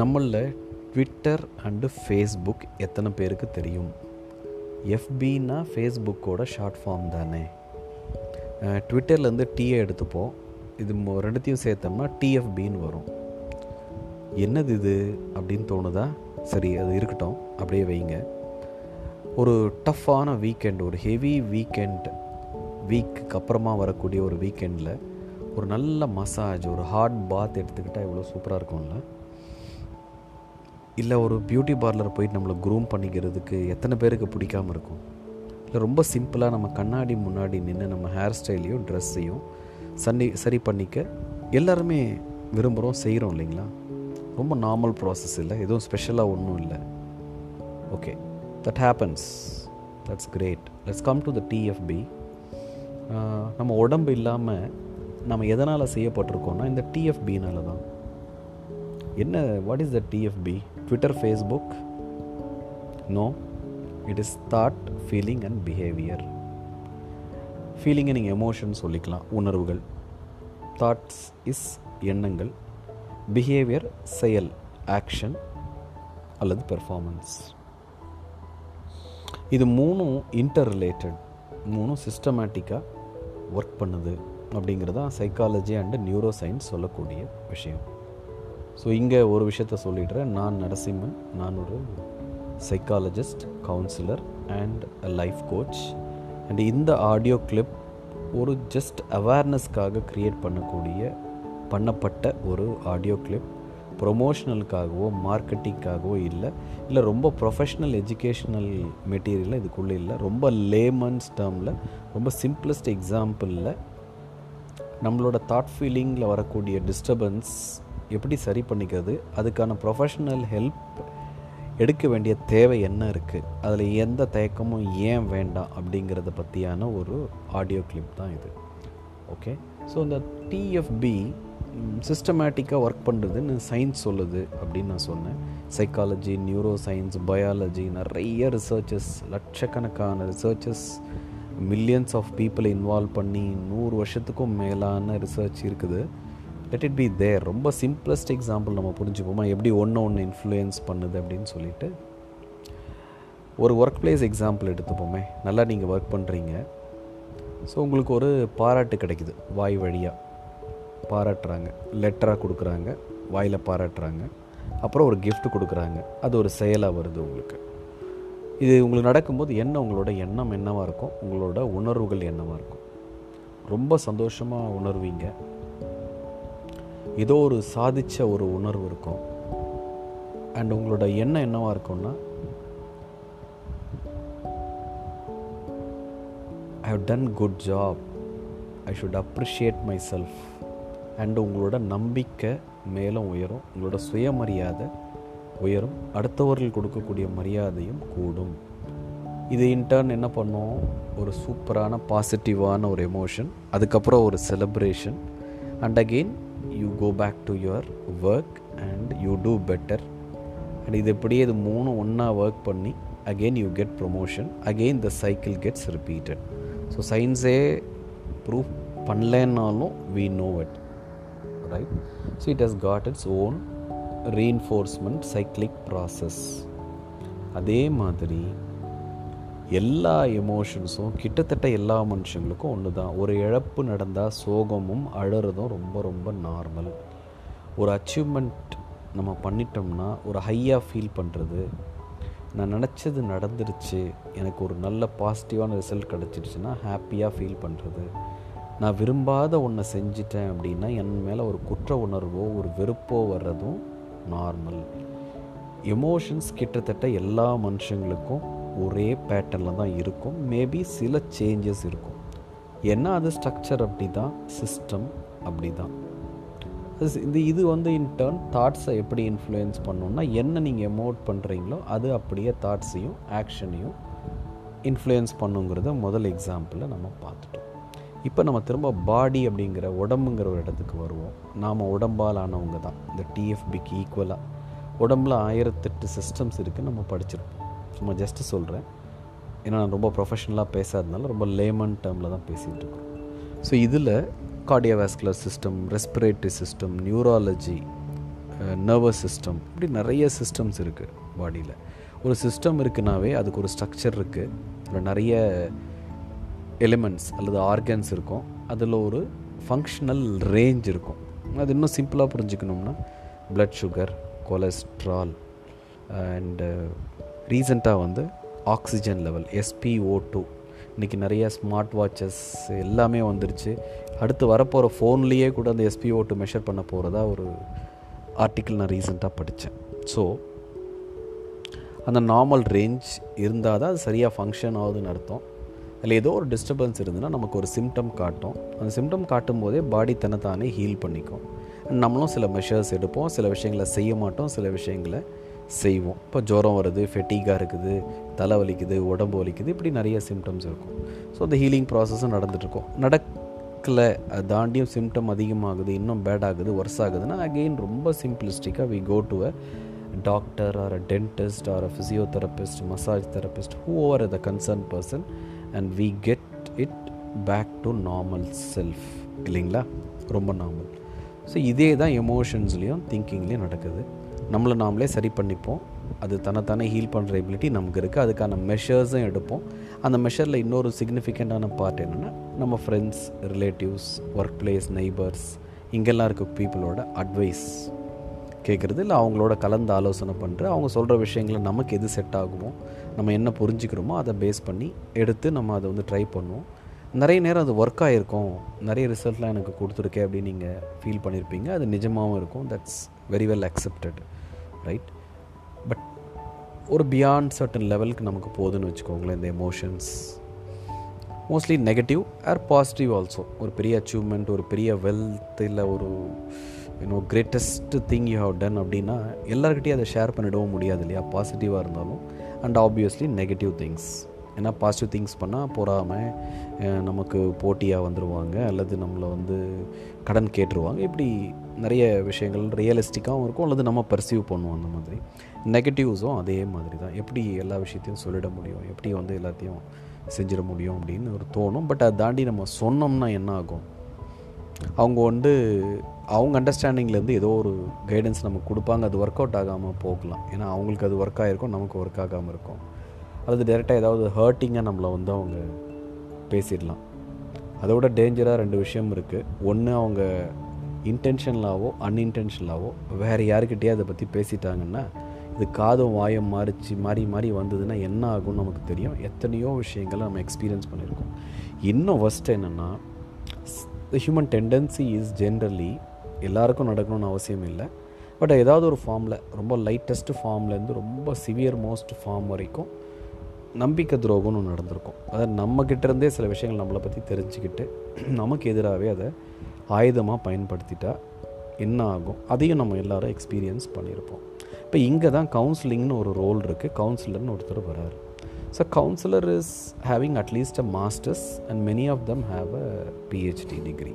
நம்மளில் Twitter and Facebook எத்தனை பேருக்கு தெரியும்? எஃபின்னா ஃபேஸ்புக்கோட ஷார்ட் ஃபார்ம் தானே. ட்விட்டர்லேருந்து டீயை எடுத்துப்போம். இது மொ- ரெண்டுத்தையும் சேர்த்தோம்னா டிஎஃபின்னு வரும். என்னது இது அப்படின்னு தோணுதா? சரி அது இருக்கட்டும். அப்படியே வைங்க. ஒரு டஃப்பான வீக்கெண்ட் ஒரு ஹெவி வீக்கெண்ட் வீக்குக்கு அப்புறமா வரக்கூடிய ஒரு வீக்கெண்டில் ஒரு நல்ல மசாஜ் ஒரு ஹாட் பாத் எடுத்துக்கிட்டால் இவ்வளோ சூப்பராக இருக்கும்ல? இல்லை ஒரு பியூட்டி பார்லர் போயிட்டு நம்மளை க்ரூம் பண்ணிக்கிறதுக்கு எத்தனை பேருக்கு பிடிக்காம இருக்கும்? இல்லை ரொம்ப சிம்பிளாக நம்ம கண்ணாடி முன்னாடி நின்று நம்ம ஹேர் ஸ்டைலையும் ட்ரெஸ்ஸையும் சன்னி சரி பண்ணிக்க எல்லாருமே விரும்புகிறோம் செய்கிறோம் இல்லைங்களா? ரொம்ப நார்மல் ப்ராசஸ் இல்லை எதுவும் ஸ்பெஷலாக ஒன்றும் இல்லை. Okay that happens that's great let's come to the TFB நம்ம உடம்பு இல்லாமல் நம்ம எதனால் செய்யப்பட்டிருக்கோம்னா இந்த டிஎஃப்பினால தான். என்ன what is the TFB Twitter Facebook no it is thought feeling and behaviour ஃபீலிங்கை நீங்கள் எமோஷன் சொல்லிக்கலாம் உணர்வுகள். தாட்ஸ் இஸ் எண்ணங்கள். பிஹேவியர் செயல் ஆக்ஷன் அல்லது பெர்ஃபார்மன்ஸ் இது மூணும் இன்டர் ரிலேட்டட் மூணும் சிஸ்டமேட்டிக்காக ஒர்க் பண்ணுது அப்படிங்கிறது தான் சைக்காலஜி அண்டு நியூரோ சயின்ஸ் சொல்லக்கூடிய விஷயம். ஸோ இங்கே ஒரு விஷயத்த சொல்லிடுறேன். நான் நரசிம்மன் நான் ஒரு psychologist counsellor and life coach and இந்த ஆடியோ கிளிப் ஒரு ஜஸ்ட் அவேர்னஸ்க்காக க்ரியேட் பண்ணக்கூடிய பண்ணப்பட்ட ஒரு ஆடியோ கிளிப் ப்ரொமோஷனலுக்காகவோ மார்க்கெட்டிங்காகவோ இல்லை. இல்லை ரொம்ப ப்ரொஃபஷ்னல் எஜுகேஷ்னல் மெட்டீரியல் இதுக்குள்ளே இல்லை. ரொம்ப லேமன்ஸ் டேர்மில் ரொம்ப சிம்பிளஸ்ட் எக்ஸாம்பிளில் நம்மளோட தாட் ஃபீலிங்கில் வரக்கூடிய டிஸ்டர்பன்ஸ் எப்படி சரி பண்ணிக்கிறது அதுக்கான ப்ரொஃபஷ்னல் ஹெல்ப் எடுக்க வேண்டிய தேவை என்ன இருக்குது அதில் எந்த தயக்கமும் ஏன் வேண்டாம் அப்படிங்கிறத பற்றியான ஒரு ஆடியோ கிளிப் தான் இது. ஓகே ஸோ இந்த டிஎஃப்பி சிஸ்டமேட்டிக்காக ஒர்க் பண்ணுறதுன்னு சயின்ஸ் சொல்லுது அப்படின்னு நான் சொன்னேன். சைக்காலஜி நியூரோ சயின்ஸ் பயாலஜி நிறைய ரிசர்ச்சஸ் லட்சக்கணக்கான ரிசர்ச்சஸ் மில்லியன்ஸ் ஆஃப் பீப்புளை இன்வால்வ் பண்ணி நூறு வருஷத்துக்கும் மேலான ரிசர்ச் இருக்குது. லெட் இட் பி தேர் ரொம்ப சிம்பிளஸ்ட் எக்ஸாம்பிள் நம்ம புரிஞ்சுப்போமா? எப்படி ஒன்று ஒன்று இன்ஃப்ளூயன்ஸ் பண்ணுது அப்படின்னு சொல்லிட்டு. ஒரு ஒர்க் பிளேஸ் எக்ஸாம்பிள் எடுத்துப்போமே. நல்லா நீங்கள் ஒர்க் பண்ணுறீங்க ஸோ உங்களுக்கு ஒரு பாராட்டு கிடைக்குது. வாய் வழியாக பாராட்டுறாங்க. லெட்டராக கொடுக்குறாங்க. வாயில் பாராட்டுறாங்க. அப்புறம் ஒரு கிஃப்ட் கொடுக்குறாங்க. அது ஒரு செயலாக வருது உங்களுக்கு. இது உங்களுக்கு நடக்கும்போது என்ன? உங்களோட எண்ணம் என்னவாக இருக்கும்? உங்களோட உணர்வுகள் என்னவாக இருக்கும்? ரொம்ப சந்தோஷமாக உணர்வீங்க. ஏதோ ஒரு சாதித்த ஒரு உணர்வு இருக்கும். அண்ட் உங்களோட எண்ணம் என்னவாக இருக்கும்னா I have done good job I should appreciate myself and உங்களோட நம்பிக்கை மேலும் உயரும் உங்களோட சுயமரியாதை உயரும் அடுத்தவர்கள் கொடுக்கக்கூடிய மரியாதையும் கூடும். இது இன்டர்ன் என்ன பண்ணும்? ஒரு சூப்பரான பாசிட்டிவான ஒரு எமோஷன் அதுக்கப்புறம் ஒரு celebration and again you go back to your work and you do better and இது எப்படியே இது மூணு ஒன்றா ஒர்க் பண்ணி again you get promotion again the cycle gets repeated so சயின்ஸே prove பண்ணலன்னாலும் we know it right so it has got its own reinforcement cyclic process அதே மாதிரி எல்லா எமோஷன்ஸும் கிட்டத்தட்ட எல்லா மனுஷங்களுக்கும் ஒன்று தான் ஒரு இழப்பு நடந்தால் சோகமும் அழறதும் ரொம்ப ரொம்ப நார்மல் ஒரு அச்சீவ்மெண்ட் நம்ம பண்ணிட்டோம்னா ஒரு ஹையாக ஃபீல் பண்ணுறது நான் நினச்சது நடந்துருச்சு எனக்கு ஒரு நல்ல பாசிட்டிவான ரிசல்ட் கிடச்சிருச்சுன்னா ஹாப்பியாக ஃபீல் பண்ணுறது நான் விரும்பாத ஒன்றை செஞ்சிட்டேன் அப்படின்னா என் மேலே ஒரு குற்ற உணர்வோ ஒரு வெறுப்போ வர்றதும் நார்மல் எமோஷன்ஸ் கிட்டத்தட்ட எல்லா மனுஷங்களுக்கும் ஒரே பேட்டர்னில் தான் இருக்கும். மேபி சில சேஞ்சஸ் இருக்கும். ஏன்னா அது ஸ்ட்ரக்சர் அப்படி தான் சிஸ்டம் அப்படி தான் இந்த இது வந்து இன்டர்ன் தாட்ஸை எப்படி இன்ஃப்ளூயன்ஸ் பண்ணோன்னா என்ன நீங்கள் எமோட் பண்ணுறீங்களோ அது அப்படியே தாட்ஸையும் ஆக்ஷனையும் இன்ஃப்ளூயன்ஸ் பண்ணுங்கிறத முதல் எக்ஸாம்பிளில் நம்ம பார்த்துட்டோம். இப்போ நம்ம திரும்ப பாடி அப்படிங்கிற உடம்புங்கிற ஒரு இடத்துக்கு வருவோம். நாம் உடம்பால் ஆனவங்க தான். இந்த டிஎஃபிக்கு ஈக்குவலாக உடம்புல ஆயிரத்தெட்டு சிஸ்டம்ஸ் இருக்குன்னு நம்ம படிச்சிருப்போம். சும்மா ஜஸ்ட்டு சொல்கிறேன் ஏன்னா நான் ரொம்ப ப்ரொஃபஷனலாக பேசாததுனால ரொம்ப லேமன் டேர்மில் தான் பேசிகிட்டு இருக்கோம். ஸோ இதில் cardiovascular system respiratory system neurology nervous system இப்படி நிறைய சிஸ்டம்ஸ் இருக்குது பாடியில் ஒரு சிஸ்டம் இருக்குனாவே அதுக்கு ஒரு ஸ்ட்ரக்சர் இருக்குது அதில் நிறைய எலிமெண்ட்ஸ் அல்லது ஆர்கன்ஸ் இருக்கும். அதில் ஒரு ஃபங்க்ஷனல் ரேஞ்ச் இருக்கும். அது இன்னும் சிம்பிளாக புரிஞ்சுக்கணும்னா ப்ளட் சுகர் கொலஸ்ட்ரால் அண்டு ரீசெண்டாக வந்து ஆக்சிஜன் லெவல் எஸ்பிஓ டூ இன்றைக்கி நிறைய ஸ்மார்ட் வாட்சஸ் எல்லாமே வந்துருச்சு. அடுத்து வரப்போகிற ஃபோன்லேயே கூட அந்த எஸ்பிஓ டூ மெஷர் பண்ண போகிறதா ஒரு ஆர்டிக்கிள் நான் ரீசெண்டாக படித்தேன் ஸோ அந்த நார்மல் ரேஞ்ச் இருந்தால் தான் அது சரியாக ஃபங்க்ஷன் ஆகுதுன்னு அர்த்தம். அதில் ஏதோ ஒரு டிஸ்டர்பன்ஸ் இருந்ததுன்னா நமக்கு ஒரு சிம்டம் காட்டும். அந்த சிம்டம் காட்டும் போதே பாடி தன்னைத்தானே ஹீல் பண்ணிக்கும். நம்மளும் சில மெஷர்ஸ் எடுப்போம் சில விஷயங்களை செய்ய மாட்டோம் சில விஷயங்களை செய்வோம். இப்போ ஜுரம் வருது ஃபெட்டிகாக இருக்குது தலை வலிக்குது உடம்பு வலிக்குது இப்படி நிறைய சிம்டம்ஸ் இருக்கும். ஸோ அந்த ஹீலிங் ப்ராசஸும் நடந்துகிட்ருக்கோம் நடக்கலை அது தாண்டியும் சிம்டம் அதிகமாகுது இன்னும் பேட் ஆகுது ஒர்ஸ் ஆகுதுன்னா அகெயின் ரொம்ப சிம்பிளிஸ்டிக்காக we go to a doctor or a dentist or a physiotherapist massage therapist who over the concern person and we get it back to normal self இல்லைங்களா? ரொம்ப நார்மல் ஸோ இதே தான் எமோஷன்ஸ்லேயும் திங்கிங்லேயும் நடக்குது. நம்மளை நாமளே சரி பண்ணிப்போம். அது தன்னைத்தானே ஹீல் பண்ணுற எபிலிட்டி நமக்கு இருக்குது அதுக்கான மெஷர்ஸும் எடுப்போம். அந்த மெஷரில் இன்னொரு சிக்னிஃபிகண்ட்டான பார்ட் என்னென்னா நம்ம friends relatives work place neighbours இங்கெல்லாம் இருக்க பீப்புளோட அட்வைஸ் கேட்குறது இல்லை அவங்களோட கலந்து ஆலோசனை பண்ணுற அவங்க சொல்கிற விஷயங்களை நமக்கு எது செட் ஆகுமோ நம்ம என்ன புரிஞ்சுக்கிறோமோ அதை பேஸ் பண்ணி எடுத்து நம்ம அதை வந்து ட்ரை பண்ணுவோம். நிறைய நேரம் அது ஒர்க் ஆகிருக்கும் நிறைய ரிசல்ட்லாம் எனக்கு கொடுத்துருக்கேன் அப்படின்னு நீங்கள் ஃபீல் பண்ணியிருப்பீங்க அது நிஜமாகவும் இருக்கும். That's very well accepted right but ஒரு பியாண்ட் சர்டன் லெவலுக்கு நமக்கு போகுதுன்னு வச்சுக்கோங்களேன் இந்த emotions mostly negative or positive also ஒரு பெரிய அச்சீவ்மெண்ட் ஒரு பெரிய வெல்த் இல்லை ஒரு you know greatest thing you have done அப்படின்னா எல்லாருக்கிட்டையும் அதை ஷேர் பண்ணிடவும் முடியாது இல்லையா? பாசிட்டிவாக இருந்தாலும் அண்ட் ஆப்வியஸ்லி நெகட்டிவ் திங்ஸ் ஏன்னா பாசிட்டிவ் திங்ஸ் பண்ணால் பொறாமல் நமக்கு போட்டியாக வந்துடுவாங்க அல்லது நம்மளை வந்து கடன் கேட்டுருவாங்க. இப்படி நிறைய விஷயங்கள் ரியலிஸ்டிக்காகவும் இருக்கும் அல்லது நம்ம பர்சீவ் பண்ணுவோம் அந்த மாதிரி. நெகட்டிவ்ஸும் அதே மாதிரி தான். எப்படி எல்லா விஷயத்தையும் சொல்லிட முடியும்? எப்படி வந்து எல்லாத்தையும் செஞ்சிட முடியும் அப்படின்னு ஒரு தோணும். பட் அதை தாண்டி நம்ம சொன்னோம்னா என்ன ஆகும்? அவங்க வந்து அவங்க அண்டர்ஸ்டாண்டிங்லேருந்து ஏதோ ஒரு கைடன்ஸ் நமக்கு கொடுப்பாங்க. அது ஒர்க் அவுட் ஆகாமல் போகலாம். ஏன்னா அவங்களுக்கு அது ஒர்க் ஆகிருக்கும் நமக்கு ஒர்க் ஆகாமல் இருக்கும். அல்லது டேரெக்டாக ஏதாவது ஹர்ட்டிங்காக நம்மளை வந்து அவங்க பேசிடலாம். அதோட டேஞ்சராக ரெண்டு விஷயம் இருக்குது ஒன்று அவங்க இன்டென்ஷனலாகவோ அன்இன்டென்ஷனலாகவோ வேறு யாருக்கிட்டேயே அதை பற்றி பேசிட்டாங்கன்னா இது காதும் வாயம் மாறிச்சு மாறி மாறி வந்ததுன்னா என்ன ஆகும்னு நமக்கு தெரியும். எத்தனையோ விஷயங்களை நம்ம எக்ஸ்பீரியன்ஸ் பண்ணியிருக்கோம். இன்னும் ஃபஸ்ட்டு என்னென்னா the human tendency is generally எல்லாருக்கும் நடக்கணும்னு அவசியம் இல்லை. பட் ஏதாவது ஒரு ஃபார்மில் ரொம்ப லைட்டஸ்ட் ஃபார்ம்லேருந்து ரொம்ப சிவியர் மோஸ்ட் ஃபார்ம் வரைக்கும் நம்பிக்கை துரோகம்னு நடந்திருக்கும். அதாவது நம்மக்கிட்டேருந்தே சில விஷயங்கள் நம்மளை பற்றி தெரிஞ்சுக்கிட்டு நமக்கு எதிராகவே அதை ஆயுதமாக பயன்படுத்திட்டால் என்ன ஆகும் அதையும் நம்ம எல்லோரும் எக்ஸ்பீரியன்ஸ் பண்ணியிருப்போம் இப்போ இங்கே தான் கவுன்சிலிங்னு ஒரு ரோல் இருக்குது கவுன்சிலர்னு ஒருத்தர் வராரு. So councillor is having at least a masters and many of them have a PhD degree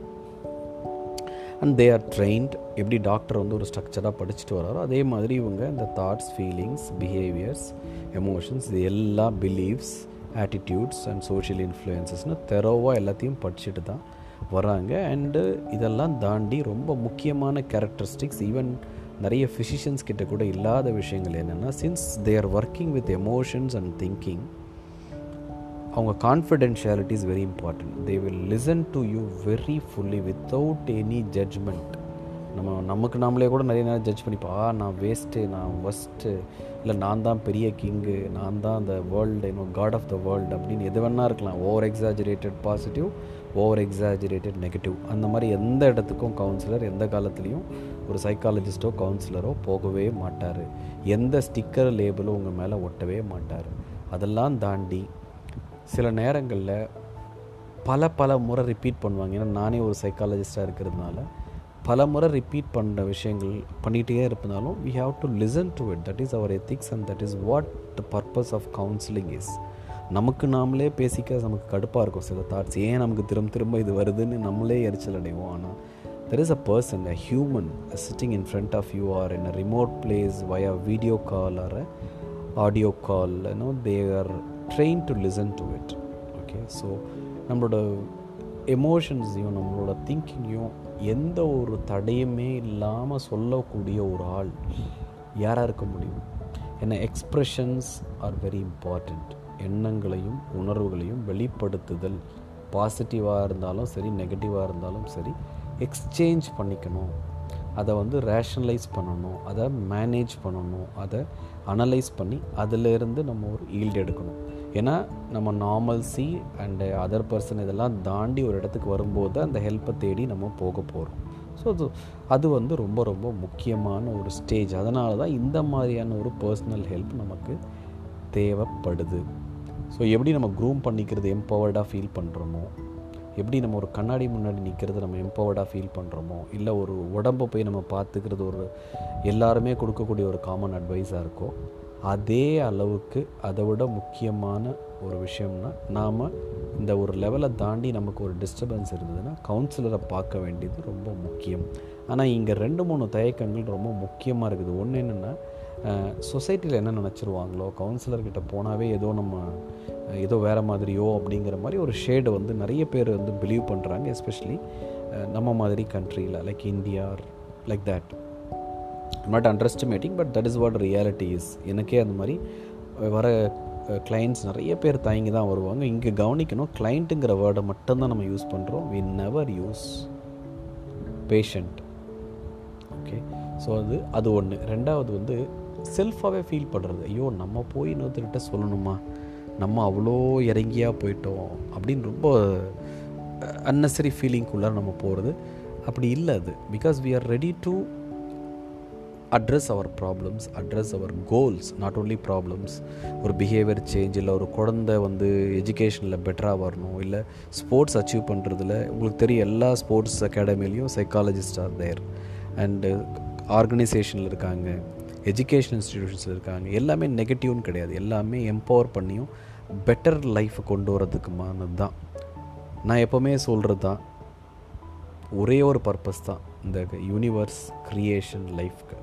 and they are trained எப்படி டாக்டர் வந்து ஒரு ஸ்ட்ரக்சராக படிச்சுட்டு வராரோ அதே மாதிரி இவங்க இந்த தாட்ஸ் ஃபீலிங்ஸ் பிஹேவியர்ஸ் எமோஷன்ஸ் இது எல்லா பிலீவ்ஸ் ஆட்டிடியூட்ஸ் அண்ட் சோஷியல் இன்ஃப்ளூயன்சஸ்னு தெரோவாக எல்லாத்தையும் படிச்சுட்டு தான் வராங்க. அண்டு இதெல்லாம் தாண்டி ரொம்ப முக்கியமான கேரக்டரிஸ்டிக்ஸ் ஈவன் நிறைய ஃபிசிஷியன்ஸ் கிட்ட கூட இல்லாத விஷயங்கள் என்னென்னா since they are working with emotions and thinking அவங்க confidentiality is very important they will listen to you very fully without any judgement நம்ம நமக்கு நாமளே கூட நிறைய நேரம் ஜட்ஜ் பண்ணிப்பா ஆ நான் வேஸ்ட்டு நான் ஒஸ்ட்டு இல்லை நான் தான் பெரிய கிங்கு நான் தான் அந்த வேர்ல்டு இன்னும் காட் ஆஃப் த வேர்ல்டு அப்படின்னு எது வேணா இருக்கலாம். Over exaggerated positive over exaggerated negative அந்த மாதிரி எந்த இடத்துக்கும் கவுன்சிலர் எந்த காலத்துலேயும் ஒரு சைக்காலஜிஸ்ட்டோ கவுன்சிலரோ போகவே மாட்டார். எந்த ஸ்டிக்கர் லேபிளும் உங்கள் மேலே ஒட்டவே மாட்டார். அதெல்லாம் தாண்டி சில நேரங்களில் பல பல முறை ரிப்பீட் பண்ணுவாங்க. ஏன்னா நானே ஒரு சைக்காலஜிஸ்டாக இருக்கிறதுனால பல முறை ரிப்பீட் பண்ணுற விஷயங்கள் பண்ணிகிட்டே இருப்பதாலும் we have to listen to it that is our ethics and that is what the purpose of counselling is நமக்கு நாமளே பேசிக்க நமக்கு கடுப்பாக இருக்கும் சில தாட்ஸ் ஏன் நமக்கு திரும்ப திரும்ப இது வருதுன்னு நம்மளே எரிச்சல் அடைவோம். ஆனால் there is a person a human sitting in front of you are in a remote place via video call or audio call no they are train to listen to it okay so நம்மளோட எமோஷன்ஸையும் நம்மளோட திங்கிங்கையும் எந்த ஒரு தடையுமே இல்லாமல் சொல்லக்கூடிய ஒரு ஆள் யாராக இருக்க முடியும்? ஏன்னா எக்ஸ்ப்ரெஷன்ஸ் ஆர் வெரி இம்பார்ட்டண்ட் எண்ணங்களையும் உணர்வுகளையும் வெளிப்படுத்துதல். பாசிட்டிவாக இருந்தாலும் சரி நெகட்டிவாக இருந்தாலும் சரி எக்ஸ்சேஞ்ச் பண்ணிக்கணும். அதை வந்து ரேஷனலைஸ் பண்ணணும். அதை மேனேஜ் பண்ணணும். அதை அனலைஸ் பண்ணி அதிலேருந்து நம்ம ஒரு ஈல்டு எடுக்கணும். ஏன்னா நம்ம நார்மல்சி அண்டு அதர் பர்சன் இதெல்லாம் தாண்டி ஒரு இடத்துக்கு வரும்போது அந்த ஹெல்ப்பை தேடி நம்ம போக போகிறோம் ஸோ அது அது வந்து ரொம்ப ரொம்ப முக்கியமான ஒரு ஸ்டேஜ் அதனால தான் இந்த மாதிரியான ஒரு பர்சனல் ஹெல்ப் நமக்கு தேவைப்படுது. ஸோ எப்படி நம்ம க்ரூம் பண்ணிக்கிறது எம்பவர்டாக ஃபீல் பண்ணுறோமோ எப்படி நம்ம ஒரு கண்ணாடி முன்னாடி நிற்கிறது நம்ம எம்பவர்டாக ஃபீல் பண்ணுறோமோ இல்லை ஒரு உடம்பை போய் நம்ம பார்த்துக்கிறது ஒரு எல்லாருமே கொடுக்கக்கூடிய ஒரு காமன் அட்வைஸாக இருக்கோ அதே அளவுக்கு அதை விட முக்கியமான ஒரு விஷயம்னா நாம் இந்த ஒரு லெவலை தாண்டி நமக்கு ஒரு டிஸ்டர்பன்ஸ் இருந்ததுன்னா கவுன்சிலரை பார்க்க வேண்டியது ரொம்ப முக்கியம். ஆனால் இங்கே ரெண்டு மூணு தயக்கங்கள் ரொம்ப முக்கியமாக இருக்குது. ஒன்று என்னென்னா சொசைட்டியில் என்ன நினச்சிருவாங்களோ கவுன்சிலர்கிட்ட போனாவே ஏதோ நம்ம ஏதோ வேறு மாதிரியோ அப்படிங்கிற மாதிரி ஒரு ஷேடு வந்து நிறைய பேர் வந்து பிலீவ் பண்ணுறாங்க எஸ்பெஷலி நம்ம மாதிரி கண்ட்ரியில் like India like that not underestimating but that is what reality is எனக்கே அந்த மாதிரி வர கிளைண்ட்ஸ் நிறைய பேர் தயங்கி தான் வருவாங்க. இங்கே கவனிக்கணும் கிளைண்ட்டுங்கிற வேர்டை மட்டும்தான் நம்ம யூஸ் பண்ணுறோம் we never use patient okay so அது அது ஒன்று ரெண்டாவது வந்து செல்ஃபாகவே ஃபீல் பண்ணுறது ஐயோ நம்ம போய் இன்னொருத்தர்கிட்ட சொல்லணுமா? நம்ம அவ்வளோ இறங்கியாக போயிட்டோம் அப்படின்னு ரொம்ப அன்னெசரி ஃபீலிங்குள்ளே நம்ம போகிறது அப்படி இல்லை அது. Because we are ready to address our problems address our goals not only problems ஒரு பிஹேவியர் சேஞ்ச் இல்லை ஒரு குழந்தை வந்து எஜுகேஷனில் பெட்டராக வரணும் இல்லை ஸ்போர்ட்ஸ் அச்சீவ் பண்ணுறதுல உங்களுக்கு தெரியும் எல்லா ஸ்போர்ட்ஸ் அகாடமிலையும் சைக்காலஜிஸ்ட் ஆர் தேர் அண்டு ஆர்கனைசேஷனில் இருக்காங்க. எஜுகேஷன் இன்ஸ்டிடியூஷன்ஸில் இருக்காங்க. எல்லாமே நெகட்டிவ்னு கிடையாது. எல்லாமே எம்பவர் பண்ணியும் பெட்டர் லைஃப்பை கொண்டு வரதுக்குமானது தான். நான் எப்போவுமே சொல்கிறது தான். ஒரே ஒரு பர்பஸ் தான். இந்த யூனிவர்ஸ் க்ரியேஷன் லைஃப்க்கு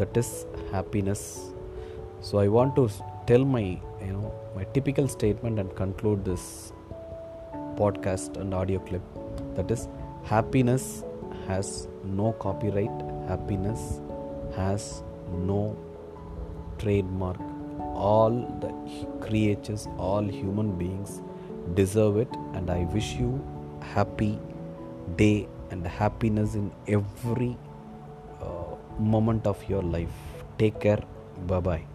that is happiness so I want to tell my you know my typical statement and conclude this podcast and audio clip that is happiness has no copyright happiness has no trademark. All the creatures all human beings deserve it and i wish you happy day and happiness in every uh, moment of your life. Take care. Bye bye